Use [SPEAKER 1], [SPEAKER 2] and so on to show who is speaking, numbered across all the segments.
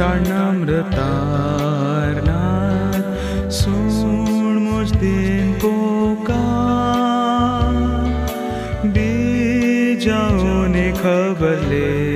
[SPEAKER 1] टाणामृतार्णात् सूण मुझ दिन पोका बी जाओ खबर ले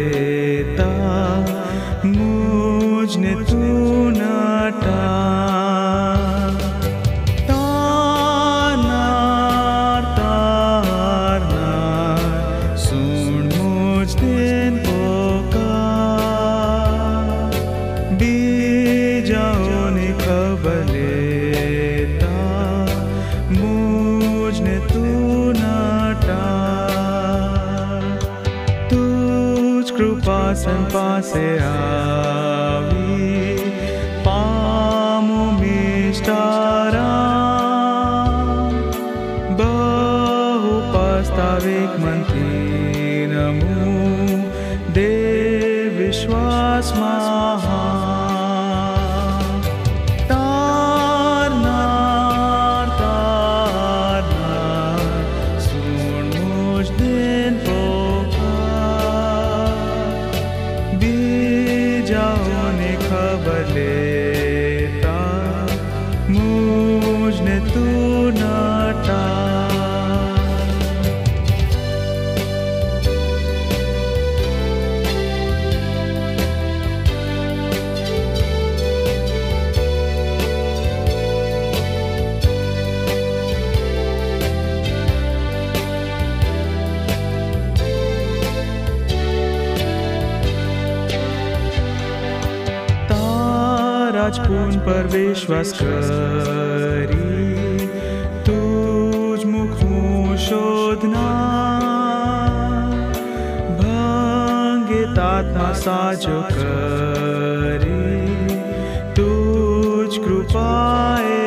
[SPEAKER 1] વિશ્વાસ કરી તુજ મુખનું શોધના ભાંગે તાત્મા સાજો કરી તુજ કૃપાએ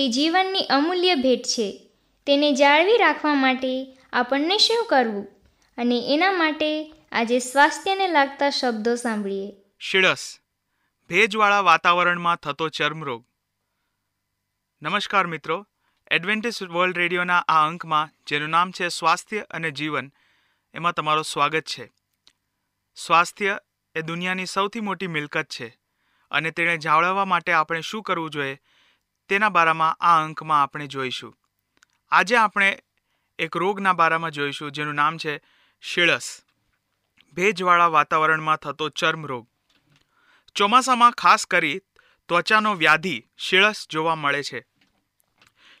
[SPEAKER 1] તે
[SPEAKER 2] જીવનની અમૂલ્ય ભેટ છે. તેને જાળવી રાખવા માટે આપણને શું કરવું? અને એના માટે આજે સ્વાસ્થ્યને લાગતા શબ્દો સાંભળીએ.
[SPEAKER 3] શિડસ ભેજવાળા વાતાવરણમાં થતો ચર્મરોગ. નમસ્કાર મિત્રો એડવેન્ટિસ વર્લ્ડ રેડિયોના આ અંકમાં, જેનું નામ છે સ્વાસ્થ્ય અને જીવન, એમાં તમારું સ્વાગત છે. સ્વાસ્થ્ય એ દુનિયાની સૌથી મોટી મિલકત છે, અને તેને જાળવવા માટે આપણે શું કરવું જોઈએ તેના બારામાં આ અંકમાં આપણે જોઈશું.
[SPEAKER 1] આજે આપણે એક રોગના બારામાં જોઈશું, જેનું નામ છે શીળસ. ભેજવાળા વાતાવરણમાં થતો ચર્મરોગ ચોમાસામાં ખાસ કરી ત્વચાનો વ્યાધિ શીળસ જોવા મળે છે.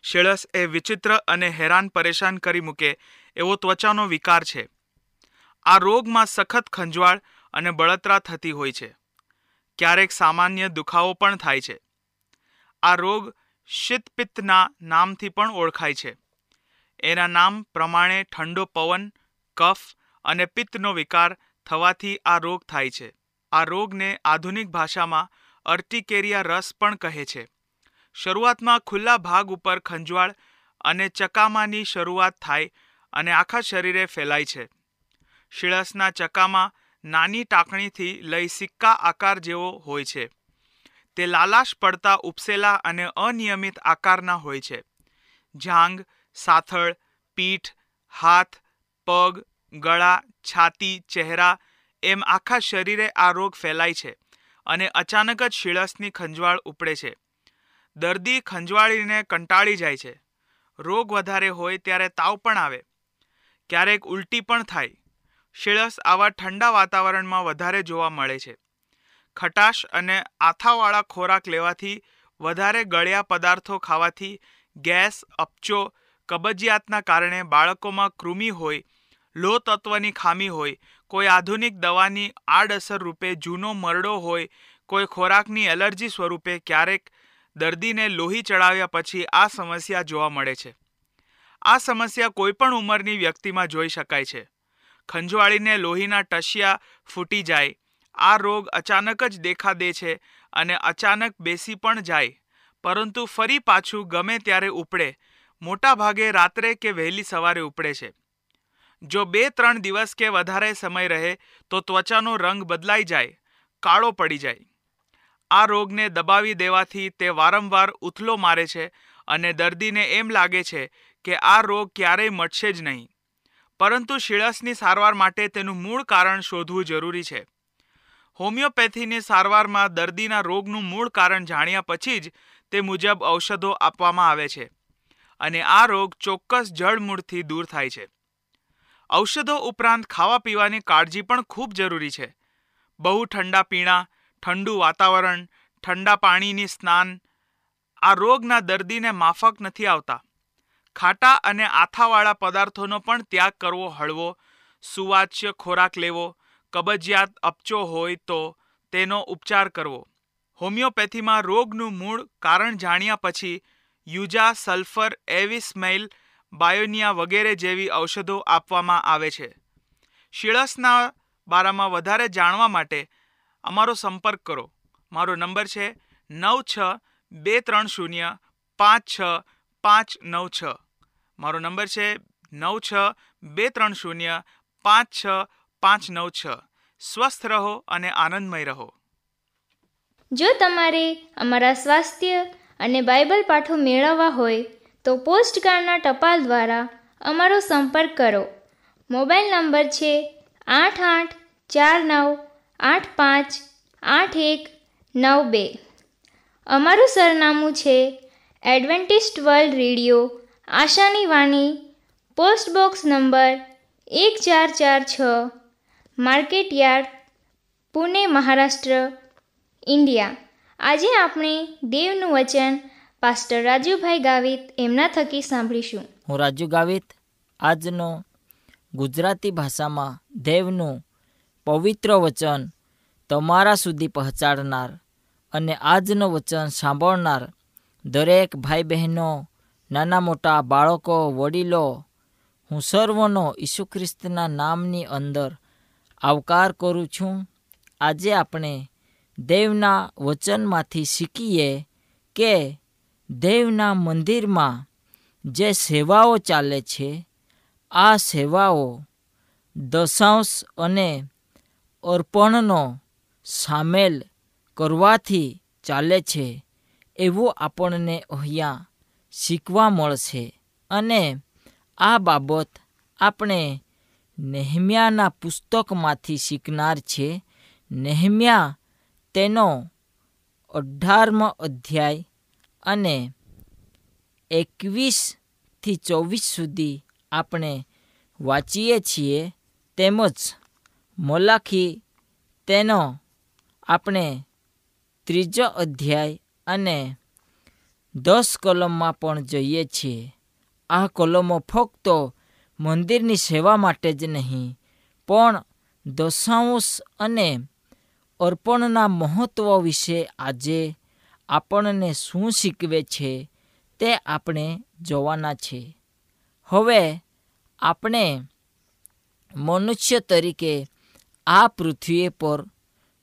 [SPEAKER 1] શીળસ એ વિચિત્ર અને હેરાન પરેશાન કરી મૂકે એવો ત્વચાનો વિકાર છે. આ રોગમાં સખત ખંજવાળ અને બળતરા થતી હોય છે. ક્યારેક સામાન્ય દુખાવો પણ થાય છે. આ રોગ શીતપિત્તના નામથી પણ ઓળખાય છે. એના નામ પ્રમાણે ઠંડો પવન, કફ અને પિત્તનો વિકાર થવાથી આ રોગ થાય છે. આ રોગને આધુનિક ભાષામાં અર્ટિકેરિયા રસ પણ કહે છે. શરૂઆતમાં ખુલ્લા ભાગ ઉપર ખંજવાળ અને ચકામાની શરૂઆત થાય અને આખા શરીરે ફેલાય છે. શિળસના ચકામાં નાની ટાંકણીથી લઈ સિક્કા આકાર જેવો હોય છે. તે લાલાશ પડતા ઉપસેલા અને અનિયમિત આકારના હોય છે. જાંગ, સાથળ, પીઠ, હાથ, પગ, ગળા, છાતી, ચહેરા એમ આખા શરીરે આ રોગ ફેલાય છે અને અચાનક જ શીળસની ખંજવાળ ઉપડે છે. દર્દી ખંજવાળીને કંટાળી જાય છે. રોગ વધારે હોય ત્યારે તાવ પણ આવે. ક્યારેક ઉલટી પણ થાય. શીળસ આવા ઠંડા વાતાવરણમાં વધારે જોવા મળે છે. ખટાશ અને આથાવાળા ખોરાક લેવાથી વધારે ગળ્યા પદાર્થો ખાવાથી ગેસ, અપચો, કબજિયાતના કારણે બાળકોમાં કૃમિ હોય લો તત્વની ખામી હોય, કોઈ આધુનિક દવાની આડઅસર રૂપે જૂનો મરડો હોય, કોઈ ખોરાકની એલર્જી સ્વરૂપે ક્યારેક દર્દીને લોહી ચડાવ્યા પછી આ સમસ્યા જોવા મળે છે. આ સમસ્યા કોઈપણ ઉંમરની વ્યક્તિમાં જોઈ શકાય છે. ખંજવાળીને લોહીના ટશિયા ફૂટી જાય આ રોગ અચાનક જ દેખા દે છે અને અચાનક બેસી પણ જાય. પરંતુ ફરી પાછું ગમે ત્યારે ઉપડે મોટાભાગે રાત્રે કે વહેલી સવારે ઉપડે છે. જો બે ત્રણ દિવસ કે વધારે સમય રહે, તો ત્વચાનો રંગ બદલાઈ જાય, કાળો પડી જાય. આ રોગને દબાવી દેવાથી તે વારંવાર ઉથલો મારે છે અને દર્દીને એમ લાગે છે કે આ રોગ ક્યારેય મટશે જ નહીં. પરંતુ શીળસની સારવાર માટે તેનું મૂળ કારણ શોધવું જરૂરી છે. હોમિયોપેથીની સારવારમાં દર્દીના રોગનું મૂળ કારણ જાણ્યા પછી જ તે મુજબ ઔષધો આપવામાં આવે છે અને આ રોગ ચોક્કસ જળમૂળથી દૂર થાય છે. ઔષધો ઉપરાંત ખાવા પીવાની કાળજી પણ ખૂબ જરૂરી છે. બહુ ઠંડા પીણા, ઠંડુ વાતાવરણ, ઠંડા પાણીની સ્નાન આ રોગના દર્દીને માફક નથી આવતા. ખાટા અને આથાવાળા પદાર્થોનો પણ ત્યાગ કરવો, હળવો, સુવાચ્ય ખોરાક લેવો કબજિયાત અપચો હોય તો તેનો ઉપચાર કરવો. હોમિયોપેથીમાં રોગનું મૂળ કારણ જાણ્યા પછી યુજા સલ્ફર એવિસ્મેઇલ બાયોનિયા વગેરે જેવી ઔષધો આપવામાં આવે છે. શીળસના બારામાં વધારે જાણવા માટે અમારો સંપર્ક કરો. મારો નંબર છે નવ છ બે ત્રણ શૂન્ય પાંચ છ પાંચ નવ છ. મારો નંબર છે નવ છ બે ત્રણ શૂન્ય પાંચ છ પાંચ નવ છ. સ્વસ્થ રહો અને આનંદમય રહો.
[SPEAKER 2] જો તમારે અમારા સ્વાસ્થ્ય અને બાઇબલ પાઠો મેળવવા હોય, તો પોસ્ટકાર્ડના ટપાલ દ્વારા અમારો સંપર્ક કરો. મોબાઈલ નંબર છે આઠ આઠ ચાર નવ આઠ પાંચ આઠ એક નવ બે. અમારું સરનામું છે એડવેન્ટિસ્ટ વર્લ્ડ રેડિયો, આશાની વાણી, પોસ્ટ બોક્સ નંબર એક ચાર ચાર છ. Market yard, Pune, Maharashtra, India. આજે આપણે દેવનું વચન પાસ્ટર રાજુભાઈ ગાવિત એમના થકી સાંભળીશું.
[SPEAKER 4] હું રાજુ ગાવિત, આજનો ગુજરાતી ભાષામાં દેવનું પવિત્ર વચન તમારા સુધી પહોંચાડનાર અને આજનો વચન સાંભળનાર દરેક ભાઈ બહેનો નાના મોટા બાળકો, વડીલો, હું સર્વનો ઈસુ ખ્રિસ્તના નામની અંદર આવકાર કરું છું. આજે આપણે દેવના વચનમાંથી શીખીએ કે દેવના મંદિરમાં જે સેવાઓ ચાલે છે, આ સેવાઓ દશાંશ અને અર્પણનો સામેલ કરવાથી ચાલે છે એવું આપણને અહીંયા શીખવા મળશે. અને આ બાબત આપણે નેહમ્યાના પુસ્તકમાંથી શીખનાર છે. નેહમ્યા, તેનો અઢારમો અધ્યાય અને એકવીસથી ચોવીસ સુધી આપણે વાંચીએ છીએ. તેમજ મોલાખી, તેનો આપણે ત્રીજો અધ્યાય અને દસ કલમમાં પણ જઈએ છીએ. આ કલમો ફક્ત મંદિરની સેવા માટે જ નહીં, પણ દશાંશ અને અર્પણના મહત્વ વિશે આજે આપણને શું શીખવે છે તે આપણે જોવાના છે. હવે આપણે મનુષ્ય તરીકે આ પૃથ્વી પર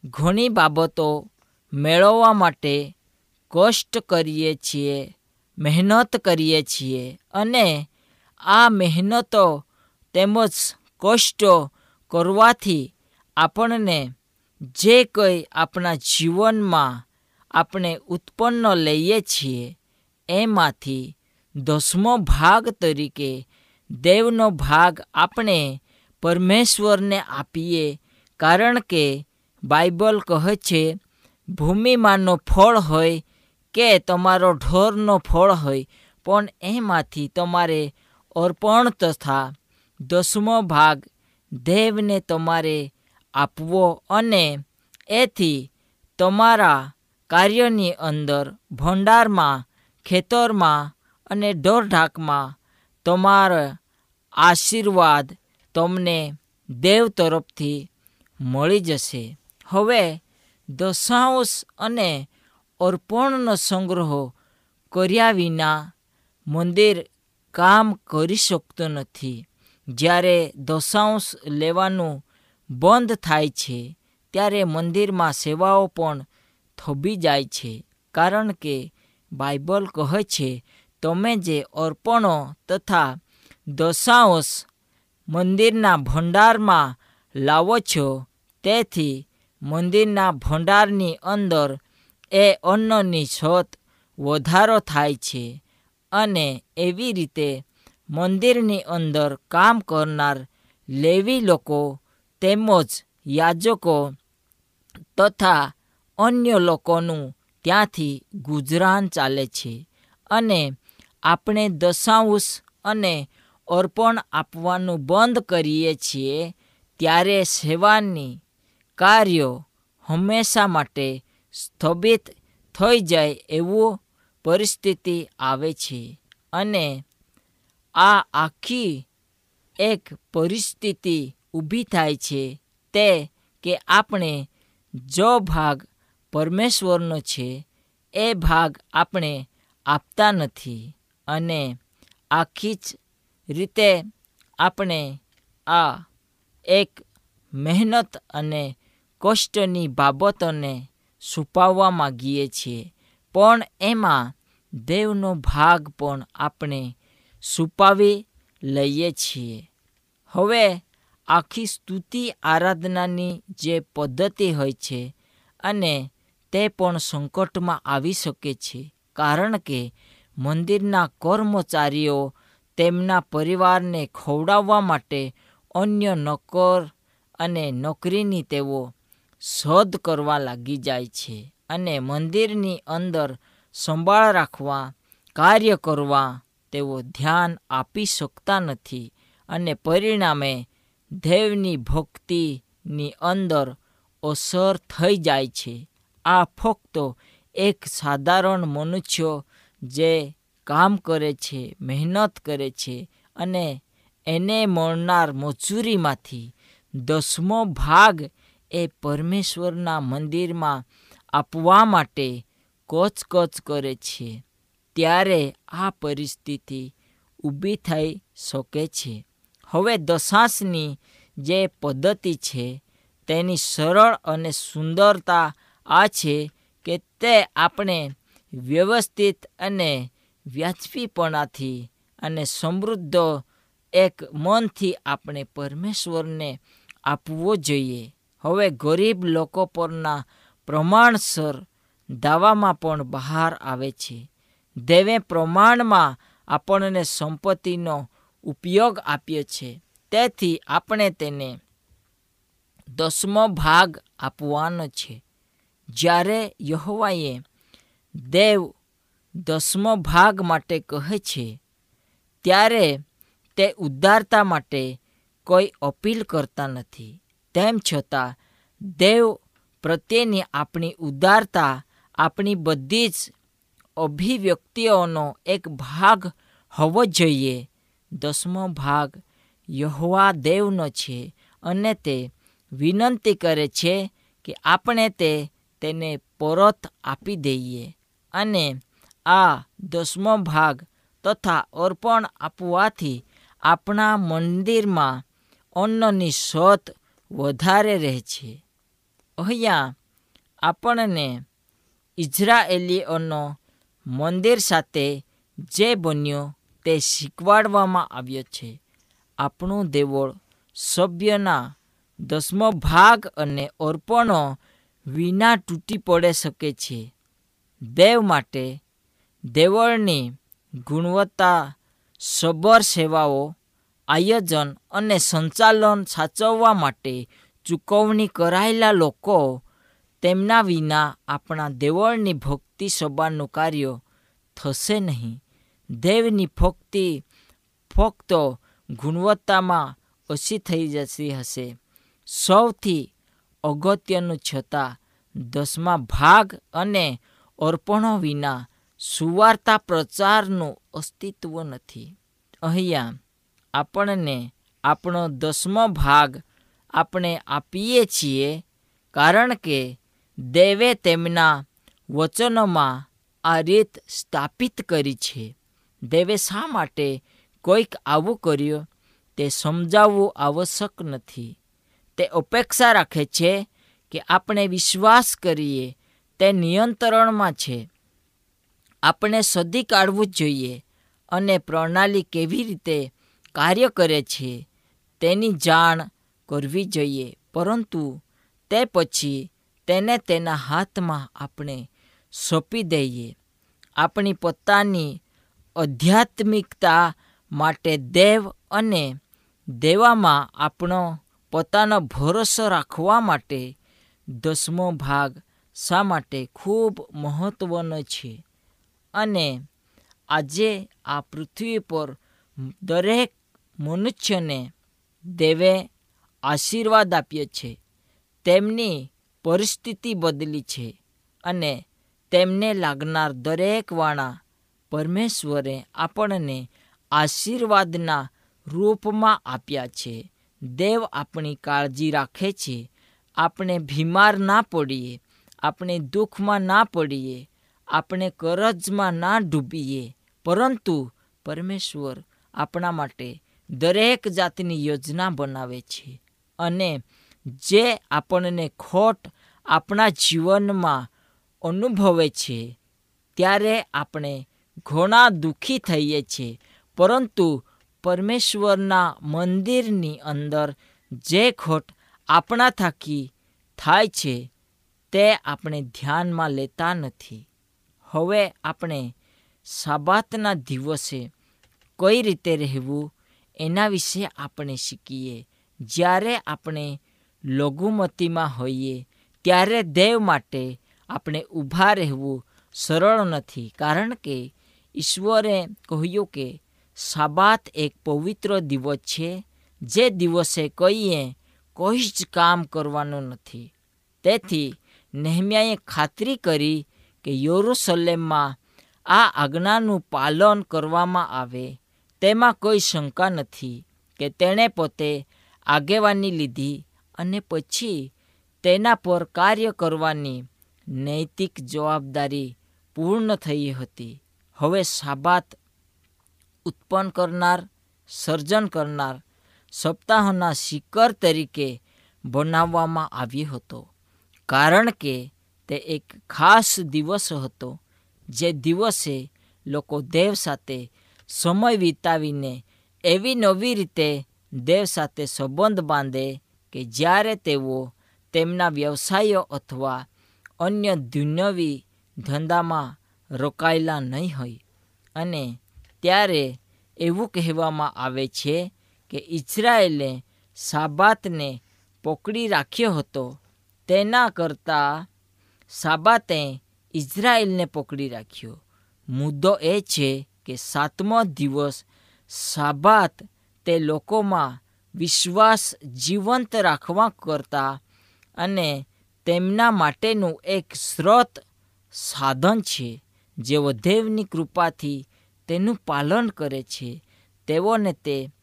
[SPEAKER 4] ઘણી બાબતો મેળવવા માટે કષ્ટ કરીએ છીએ, મહેનત કરીએ છીએ અને આ મહેનતો તેમજ કષ્ટો કરવાથી આપણને જે કંઈ આપણા જીવનમાં આપણે ઉત્પન્ન લઈએ છીએ, એમાંથી દસમો ભાગ તરીકે દેવનો ભાગ આપણે પરમેશ્વરને આપીએ. કારણ કે બાઇબલ કહે છે, ભૂમિમાંનો ફળ હોય કે તમારો ઢોરનો ફળ હોય, પણ એમાંથી તમારે અર્પણ તથા દસમો ભાગ, દેવને તમારે આપવો અને એથી તમારા કાર્યની અંદર ભંડારમાં, ખેતરમાં અને ઢોરઢાકમાં તમારા આશીર્વાદ તમને દેવ તરફથી મળી જશે. હવે દશાંશ અને અર્પણનો સંગ્રહ કર્યા વિના મંદિર કામ કરી શકતો નથી. જ્યારે દશાંશ લેવાનું બંધ થાય છે, ત્યારે મંદિરમાં સેવાઓ પણ થોભી જાય છે. કારણ કે બાઇબલ કહે છે, તમે જે અર્પણો તથા દશાંશ મંદિરના ભંડારમાં લાવો છો, તેથી મંદિરના ભંડારની અંદર એ અન્નની છત વધારો થાય છે. અને એવી રીતે મંદિરની અંદર કામ કરનાર લેવી લોકો, તેમજ યાજકો તથા અન્ય લોકોનું ત્યાંથી ગુજરાન ચાલે છે. અને આપણે દશાંશ અને અર્પણ આપવાનું બંધ કરીએ છીએ ત્યારે સેવાની કાર્યો હંમેશા માટે સ્થગિત થઈ જાય એવું પરિસ્થિતિ આવે છે અને આ આખી એક પરિસ્થિતિ ઊભી થાય છે તે કે આપણે જો ભાગ પરમેશ્વરનો છે, એ ભાગ આપણે આપતા નથી અને આખી જ રીતે આપણે આ એક મહેનત અને કષ્ટની બાબતોને છુપાવવા માગીએ છીએ. પણ એમાં દેવનો ભાગ પણ આપણે સુપાવી લઈએ છીએ. હવે આખી સ્તુતિ આરાધનાની જે પદ્ધતિ હોય છે અને તે પણ સંકટમાં આવી શકે છે. કારણ કે મંદિરના કર્મચારીઓ તેમના પરિવારને ખવડાવવા માટે અન્ય નોકર અને નોકરીની તેઓ શોધ કરવા લાગી જાય છે અને મંદિરની અંદર સંભાળ રાખવા, કાર્ય કરવા તેઓ ધ્યાન આપી શકતા નથી અને પરિણામે દેવની ભક્તિની અંદર અસર થઈ જાય છે. આ ફક્ત એક સાધારણ મનુષ્ય જે કામ કરે છે, મહેનત કરે છે અને એને મળનાર મજૂરીમાંથી દસમો ભાગ એ પરમેશ્વરના મંદિરમાં આપવા માટે કોચકોચ કરે છે. ત્યારે આ પરિસ્થિતિ ઊભી થઈ શકે છે. હવે દશાંશની જે પદ્ધતિ છે, તેની સરળ અને સુંદરતા આ છે કે તે આપણે વ્યવસ્થિત અને વ્યાજબીપણાથી અને સમૃદ્ધ એક મનથી આપણે પરમેશ્વરને આપવો જોઈએ. હવે ગરીબ લોકો પરના પ્રમાણસર દાવામાં પણ બહાર આવે છે. દેવે પ્રમાણમાં આપણને સંપત્તિનો ઉપયોગ આપ્યો છે. તેથી આપણે તેને દસમો ભાગ આપવાનો છે. જ્યારે યહોવાએ દેવ દસમો ભાગ માટે કહે છે, ત્યારે તે ઉદ્ધારતા માટે કોઈ અપીલ કરતા નથી. તેમ છતાં, દેવ પ્રત્યેની આપણી ઉદારતા આપણી બધી જ અભિવ્યક્તિઓનો એક ભાગ હોવો જોઈએ. દસમો ભાગ, યહોવા દેવનો છે અને તે વિનંતી કરે છે કે આપણે તે તેને પરત આપી દઈએ અને આ દસમો ભાગ તથા અર્પણ આપવાથી આપણા મંદિરમાં અન્નની શોધ વધારે રહે છે અહીંયા આપણને ઇઝરાયેલીઓનો મંદિર સાથે જે બન્યો તે શીખવાડવામાં આવ્યો છે. આપણું દેવળ સભ્યના દસમો ભાગ અને અર્પણો વિના તૂટી પડે શકે છે. દેવ માટે દેવળની ગુણવત્તા, સબર સેવાઓ, આયોજન અને સંચાલન સાચવવા માટે ચૂકવણી કરાયેલા લોકો તેમના વિના આપણા દેવળની ભક્તિ સભાનું કાર્ય થશે નહીં. દેવની ભક્તિ ફક્ત ગુણવત્તામાં ઓછી થઈ જતી હશે. સૌથી અગત્યનું છતાં દસમા ભાગ અને અર્પણો વિના સુવાર્તા પ્રચારનું અસ્તિત્વ નથી. અહીંયા આપણને આપણો દસમો ભાગ આપણે આપીએ છીએ કારણ કે દેવે તેમના વચનોમાં આ રીત સ્થાપિત કરી છે. દેવે શા માટે કોઈક આવું કર્યું? તે સમજાવવું આવશ્યક નથી. તે અપેક્ષા રાખે છે કે આપણે વિશ્વાસ કરીએ, તે નિયંત્રણમાં છે. આપણે શોધી કાઢવું જોઈએ અને પ્રણાલી કેવી રીતે કાર્ય કરે છે તેની જાણ કરવી જોઈએ. પરંતુ તે પછી તેને તેના હાથમાં આપણે સોંપી દઈએ. આપણી પોતાની આધ્યાત્મિકતા માટે દેવ અને દેવામાં આપણો પોતાનો ભરોસો રાખવા માટે દસમો ભાગ શા માટે ખૂબ મહત્ત્વનો છે? અને આજે આ પૃથ્વી પર દરેક મનુષ્યને દેવે આશીર્વાદ આપ્યો છે. તેમની પરિસ્થિતિ બદલી છે અને તેમને લાગનાર દરેક વાણા પરમેશ્વરે આપણને આશીર્વાદના રૂપમાં આપ્યા છે. દેવ આપણી કાળજી રાખે છે. આપણે બીમાર ના પડીએ, આપણે દુઃખમાં ના પડીએ, આપણે કરજમાં ના ડૂબીએ. પરંતુ પરમેશ્વર આપણા માટે દરેક જાતની યોજના બનાવે છે અને જે આપણને ખોટ આપણા જીવનમાં અનુભવે છે, ત્યારે આપણે ઘણા દુઃખી થઈએ છીએ પરંતુ પરમેશ્વરના મંદિરની અંદર જે ખોટ આપણા થકી થાય છે, તે આપણે ધ્યાનમાં લેતા નથી. હવે આપણે સાબાતના દિવસે કઈ રીતે રહેવું, એના વિશે આપણે શીખીએ. જ્યારે આપણે લઘુમતીમાં હોઈએ ત્યારે દેવ માટે આપણે ઊભા રહેવું સરળ નથી. કારણ કે ઈશ્વરે કહ્યું કે સાબાત એક પવિત્ર દિવસ છે, જે દિવસે કહીએ કોઈ જ કામ કરવાનું નથી. તેથી નેહમ્યાએ ખાતરી કરી કે યરુસલેમમાં આ આજ્ઞાનું પાલન કરવામાં આવે. તેમાં કોઈ શંકા નથી કે તેણે પોતે આગેવાની લીધી અને પછી તેના પર કાર્ય કરવાની નૈતિક જવાબદારી પૂર્ણ થઈ હતી. હવે સાબાત ઉત્પન્ન કરનાર, સર્જન કરનાર સપ્તાહના શિખર તરીકે બનાવવામાં આવ્યો હતો. કારણ કે તે એક ખાસ દિવસ હતો, જે દિવસે લોકો દેવ સાથે સમય વિતાવીને એવી નવી રીતે દેવ સાથે સંબંધ બાંધે કે જ્યારે તેઓ તેમના વ્યવસાયો અથવા અન્ય દુન્યવી ધંધામાં રોકાયેલા નહીં હોય. અને ત્યારે એવું કહેવામાં આવે છે કે ઇઝરાયેલે સાબાતને પકડી રાખ્યો હતો. તેના કરતાં સાબાતે ઇઝરાયેલને પકડી રાખ્યો. મુદ્દો એ છે કે સાતમો દિવસ સાબાત તે લોકોમાં વિશ્વાસ જીવંત રાખવા કરતા અને તેમના માટેનું એક સ્રોત સાધન છે, જેઓ દેવની કૃપાથી તેનું પાલન કરે છે. તેઓને તે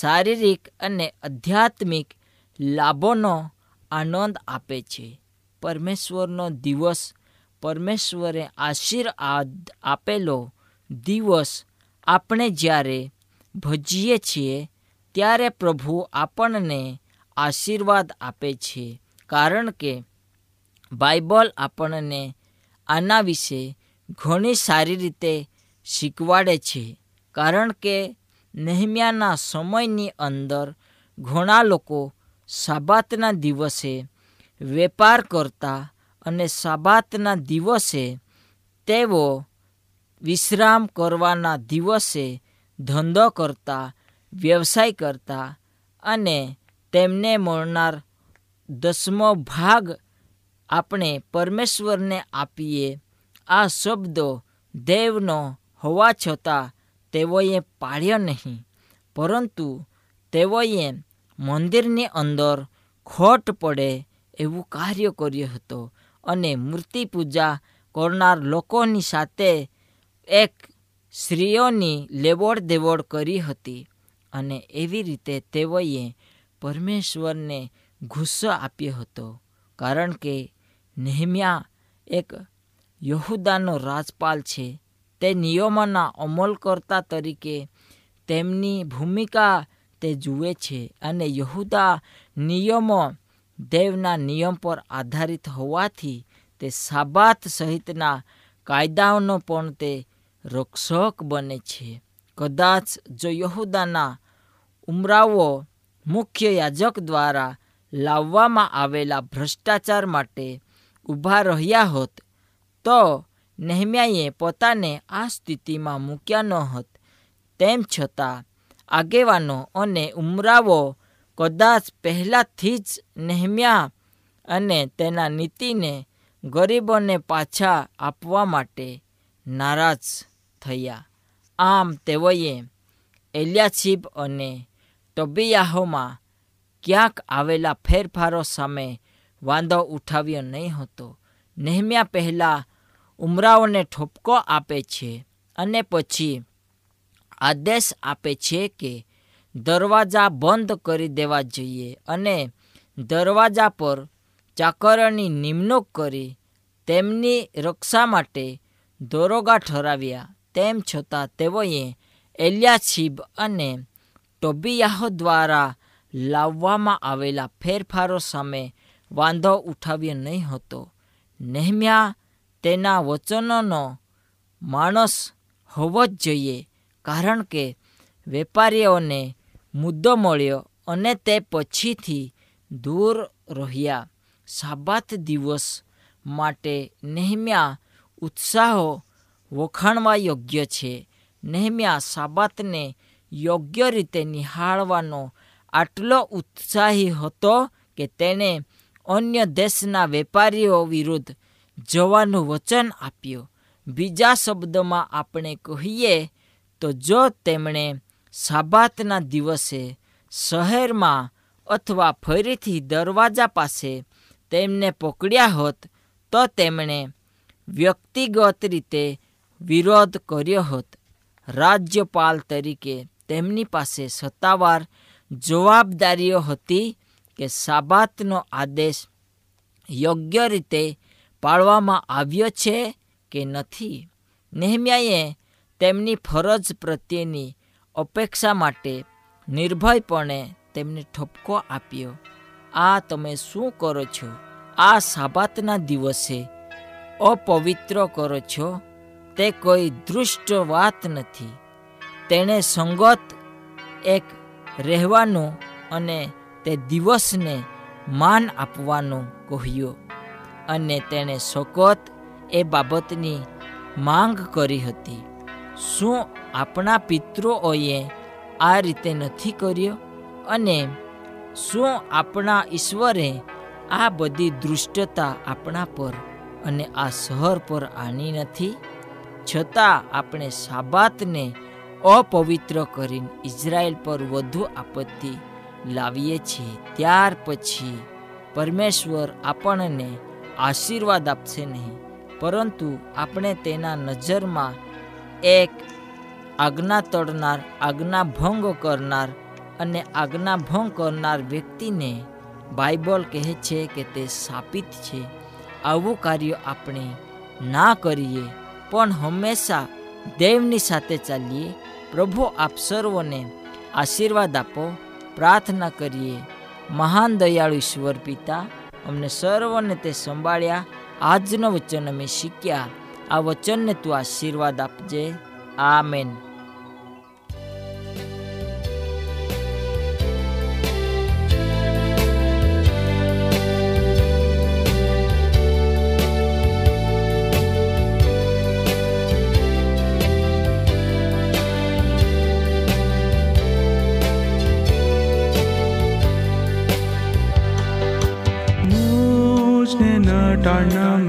[SPEAKER 4] શારીરિક અને આધ્યાત્મિક લાભોનો આનંદ આપે છે. પરમેશ્વરનો દિવસ પરમેશ્વરે આશીર્વાદ આપેલો દિવસ આપણે જ્યારે ભજીએ છીએ, ત્યારે પ્રભુ આપણને આશીર્વાદ આપે છે. કારણ કે બાઇબલ આપણને આના વિશે ઘણી સારી રીતે શીખવાડે છે. કારણ કે નહેમ્યાના સમયની અંદર ઘણા લોકો સાબાતના દિવસે વેપાર કરતા અને સાબાતના દિવસે તેઓ વિશ્રામ કરવાના દિવસે ધંધો કરતા, વ્યવસાય કરતા અને તેમને મળનાર દસમો ભાગ આપણે પરમેશ્વરને આપીએ. આ શબ્દો દેવનો હોવા છતાં તેઓએ પાળ્યો નહીં. પરંતુ તેઓએ મંદિરની અંદર ખોટ પડે એવું કાર્ય કર્યું હતું અને મૂર્તિ પૂજા કરનાર લોકોની સાથે એક સ્ત્રીઓની લેવડ દેવડ કરી હતી અને એવી રીતે તેઓએ પરમેશ્વરને ગુસ્સો આપ્યો હતો, કારણ કે નેહમ્યા એક યહુદાનો રાજપાલ છે. તે નિયમોના અમલકર્તા તરીકે તેમની ભૂમિકા તે જુએ છે અને યહુદા નિયમો દેવના નિયમ પર આધારિત હોવાથી તે સાબાત સહિતના કાયદાઓનો પણ તે રક્ષક બને છે. કદાચ જો યહુદાના ઉમરાવો મુખ્ય યાજક દ્વારા લાવવામાં આવેલા ભ્રષ્ટાચાર માટે ઊભા રહ્યા હોત, તો નહેમ્યાએ પોતાને આ સ્થિતિમાં મૂક્યા ન હોત. તેમ છતાં, આગેવાનો અને ઉમરાવો કદાચ પહેલાંથી જ નહેમ્યા અને તેના નીતિને ગરીબોને પાછા આપવા માટે નારાજ થયા. આમ તેઓએ એલિયાછીબ અને ટબિયાહોમાં ક્યાંક આવેલા ફેરફારો સામે વાંધો ઉઠાવ્યો નહીં હતો. નેહમ્યા પહેલાં ઉમરાઓને ઠોપકો આપે છે અને પછી આદેશ આપે છે કે દરવાજા બંધ કરી દેવા જોઈએ અને દરવાજા પર ચાકરોની નિમણૂક કરી તેમની રક્ષા માટે દરોગા ઠરાવ્યા. તેમ છતાં તેઓએ એલિયાછીબ અને ટોબિયાહો દ્વારા લાવવામાં આવેલા ફેરફારો સામે વાંધો ઉઠાવ્યો નહીં હતો. નેહમ્યા, તેના વચનોનો માણસ હોવો જ જોઈએ, કારણ કે વેપારીઓને મુદ્દો મળ્યો અને તે પછીથી દૂર રહ્યા. સાબાત દિવસ માટે નેહમ્યા ઉત્સાહો વખાણવા યોગ્ય છે. નેહમ્યા સાબાતને યોગ્ય રીતે નિહાળવાનો આટલો ઉત્સાહી હતો કે તેણે અન્ય દેશના વેપારીઓ વિરુદ્ધ જવાનું વચન આપ્યું. બીજા શબ્દમાં આપણે કહીએ તો જો તેમણે સાબાતના દિવસે શહેરમાં અથવા ફરીથી દરવાજા પાસે તેમને પકડ્યા હોત, તો તેમણે વ્યક્તિગત રીતે વિરોધ કર્યો હોત. રાજ્યપાલ તરીકે તેમની પાસે સત્તાવાર જવાબદારીઓ હતી કે સાબાતનો આદેશ યોગ્ય રીતે પાળવામાં આવ્યો છે કે નથી. નેહમ્યાએ તેમની ફરજ પ્રત્યેની અપેક્ષા માટે નિર્ભયપણે તેમને ઠપકો આપ્યો. આ તમે શું કરો છો? આ સાબાતના દિવસે અપવિત્ર કરો છો? તે કોઈ દૃષ્ટ વાત નથી. તેણે સંગત એક રહેવાનું અને તે દિવસને માન આપવાનું કહ્યું. અને તેણે સકોત એ બાબતની માંગ કરી હતી. શું આપણા પિતૃઓએ આ રીતે નથી કર્યો? અને શું આપણા ઈશ્વરે આ બધી દૃષ્ટતા આપણા પર અને આ શહેર પર આની નથી? છતાં આપણે સાબાતને અપવિત્ર કરીને ઇઝરાયલ પર વધુ આપત્તિ લાવીએ છીએ. ત્યાર પછી પરમેશ્વર આપણને આશીર્વાદ આપશે નહીં, પરંતુ આપણે તેના નજરમાં એક આજ્ઞા તોડનાર, આજ્ઞા ભંગ કરનાર અને આજ્ઞા ભંગ કરનાર વ્યક્તિને બાઇબલ કહે છે કે તે સાપિત છે. આવું કાર્ય આપણે ના કરીએ, પણ હંમેશા દેવની સાથે ચાલીએ. પ્રભુ, આપ સર્વને આશીર્વાદ આપો, પ્રાર્થના કરીએ. મહાન દયાળુ ઈશ્વર પિતા, અમને સર્વને તે સંભાળ્યા. આજનો વચન અમે શીખ્યા. આ વચનને તું આશીર્વાદ આપજે.
[SPEAKER 1] આ મેન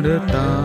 [SPEAKER 2] ચડતા